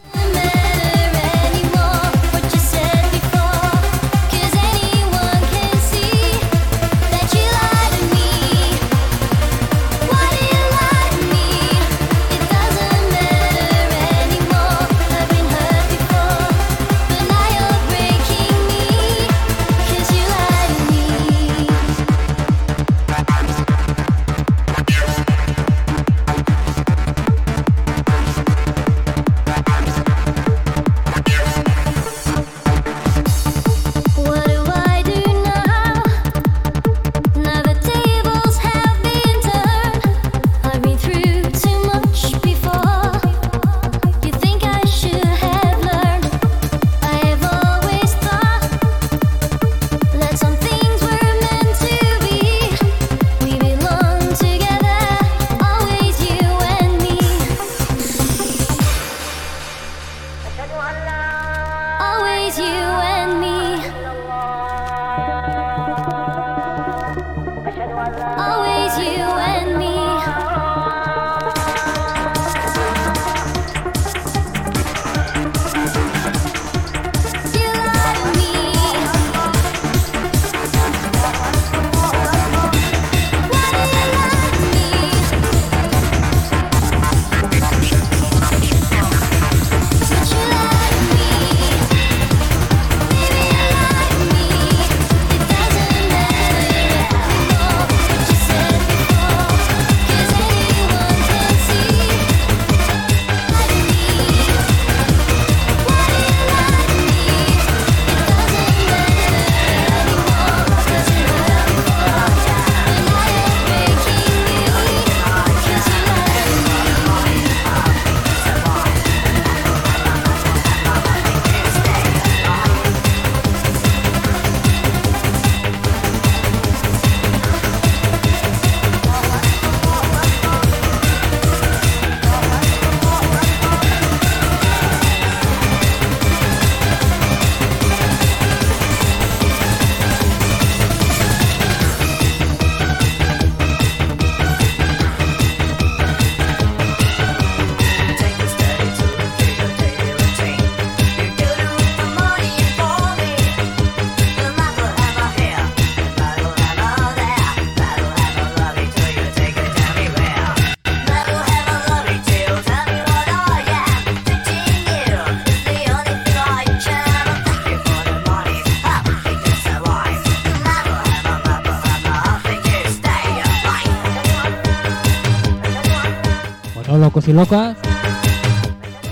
y locas,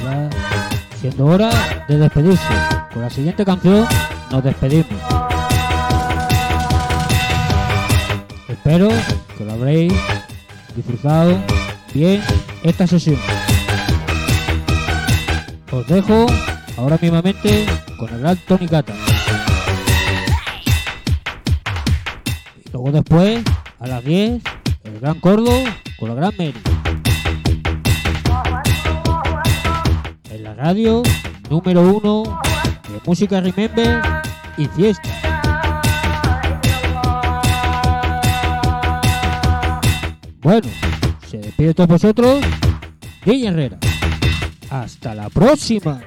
ya siendo hora de despedirse. Con la siguiente canción nos despedimos. Espero que lo habréis disfrutado bien esta sesión. Os dejo ahora mismamente con el gran Tony Cata. Y luego después, a las 10, el gran Cordo con la gran Mary. Radio número uno de música Remember y fiesta. Bueno, se despide de todos vosotros, DJ Herrera. Hasta la próxima.